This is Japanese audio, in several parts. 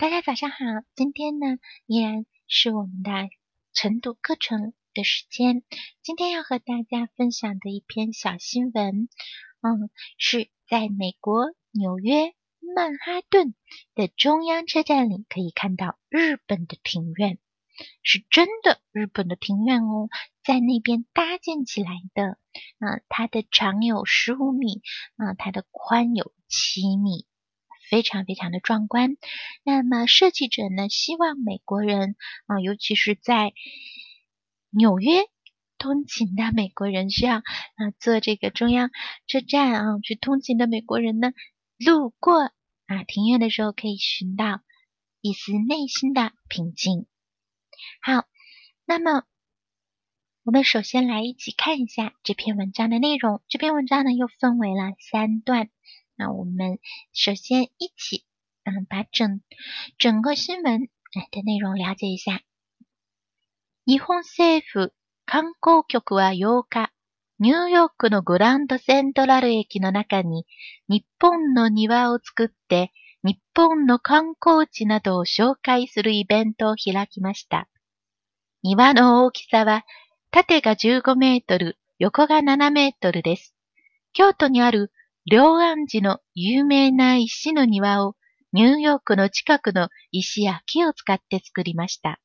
大家早上好，今天呢依然是我们的晨读课程的时间。今天要和大家分享的一篇小新闻，嗯，是在美国纽约曼哈顿的中央车站里可以看到日本的庭院，是真的日本的庭院哦，在那边搭建起来的。啊，它的长有十五米，啊，它的宽有七米。非常非常的壮观。那么设计者呢，希望美国人啊，尤其是在纽约通勤的美国人，需要啊坐这个中央车站啊去通勤的美国人呢，路过啊庭院的时候，可以寻到一丝内心的平静。好，那么我们首先来一起看一下这篇文章的内容。这篇文章呢，又分为了三段。那我们首先一起，嗯，把整整个新闻的内容了解一下。日本政府観光局は8日、ニューヨークのグランドセントラル駅の中に日本の庭を作って日本の観光地などを紹介するイベントを開きました。庭の大きさは縦が15メートル、横が7メートルです。京都にある両安寺の有名な石の庭をニューヨークの近くの石や木を使って作りました。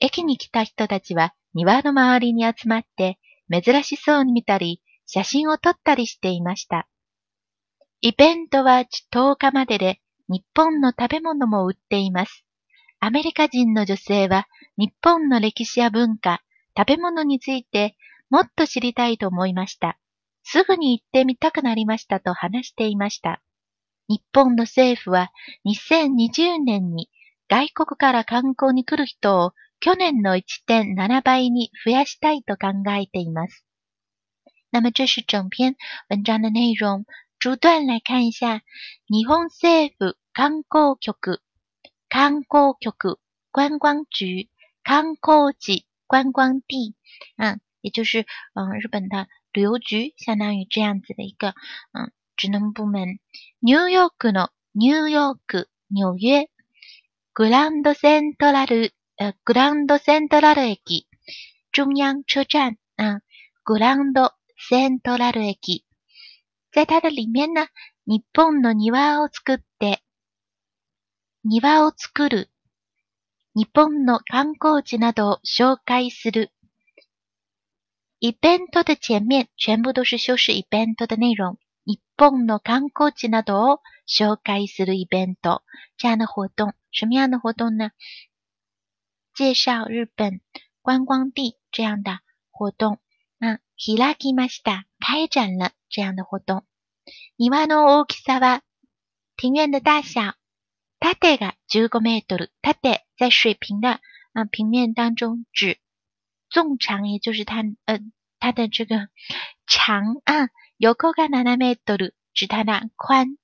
駅に来た人たちは庭の周りに集まって珍しそうに見たり写真を撮ったりしていました。イベントは10日までで日本の食べ物も売っています。アメリカ人の女性は日本の歴史や文化、食べ物についてもっと知りたいと思いました。すぐに行ってみたくなりましたと話していました。日本の政府は2020年に外国から観光に来る人を去年の1.7倍に増やしたいと考えています。那么这是整篇文章的内容。逐段来看一下。日本政府観光局、観光局、观光局、観光地、观光地，嗯，也就是嗯日本的旅游局相当于这样子的一个嗯职能部门。ニューヨークのニューヨーク纽约グランドセントラル呃グランドセントラル駅。中央车站啊グランドセントラル駅。在它的里面呢，日本の庭を作って庭を作る日本の観光地などを紹介するevent 的前面全部都是修饰 event 的内容。日本の観光地などを紹介するイベント这样的活动，什么样的活动呢？介绍日本观光地这样的活动。那開きました，开展了这样的活动。庭の大きさは庭院的大小，縦が15メートル，縦在水平的啊平面当中指。 纵长也就是它呃它的这个长啊，横が7メートル指它的宽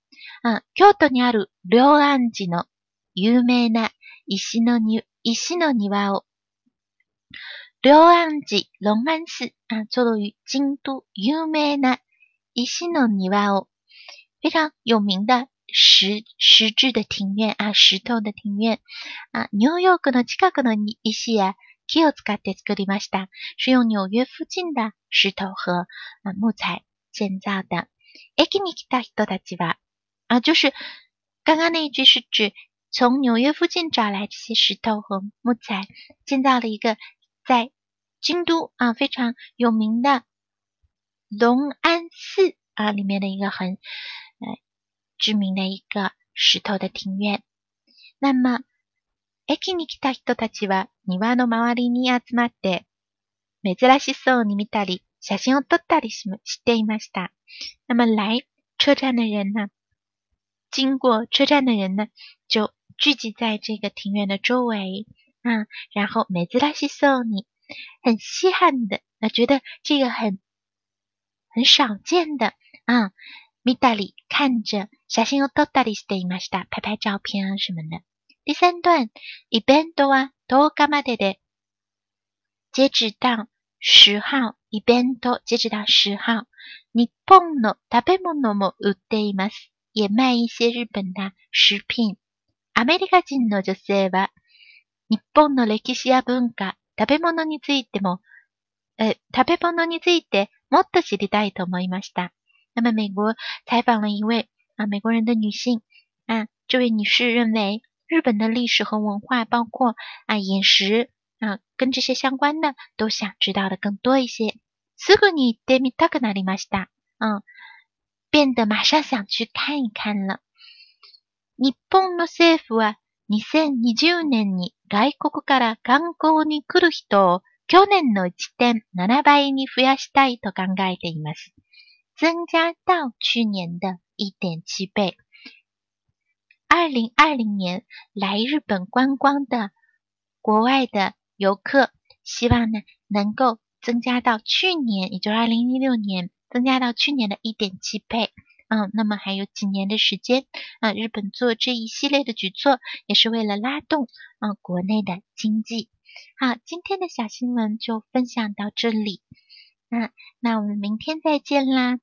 啊。京都にある両安寺の有名な石のに石の庭を両安寺龙安寺啊，坐落于京都有名な石の庭を非常有名的石石质的庭院啊，石头的庭院啊。ニューヨークの近くの石や木を使って作りました。是用纽约附近的石头和木材建造的。駅に来た人たちは啊，就是刚刚那一句是指从纽约附近找来这些石头和木材，建造了一个在京都啊非常有名的龙安寺啊里面的一个很呃知名的一个石头的庭院。那么駅に来た人たちは庭の周りに集まって、珍しそうに見たり、写真を撮ったりししていました。那么来车站的人呢，经过车站的人呢，就聚集在这个庭院的周围。啊，然后珍しそうに，很稀罕的，那觉得这个很很少见的啊，見たり看着，写真を撮ったりしていました，拍拍照片啊什么的。第三段，イベントは10日までで、截止到十号、イベント截止到十号。日本の食べ物も売っています。也卖一些日本的食品。アメリカ人の女性は、日本の歴史や文化、食べ物についても、呃，食べ物についてもっと知りたいと思いました。那么美国采访了一位啊美国人的女性啊，这位女士认为日本的历史和文化，包括啊饮食啊跟这些相关的，都想知道的更多一些。すぐに行ってみたくなりました。嗯，变得马上想去看一看了。日本の政府は2020年に外国から観光に来る人を去年の1.7倍に増やしたいと考えています。增加到去年的1.7倍。2020年来日本观光的国外的游客，希望呢能够增加到去年，也就是2016年，增加到去年的1.7倍。嗯，那么还有几年的时间啊，日本做这一系列的举措，也是为了拉动啊国内的经济。好，今天的小新闻就分享到这里。那那我们明天再见啦。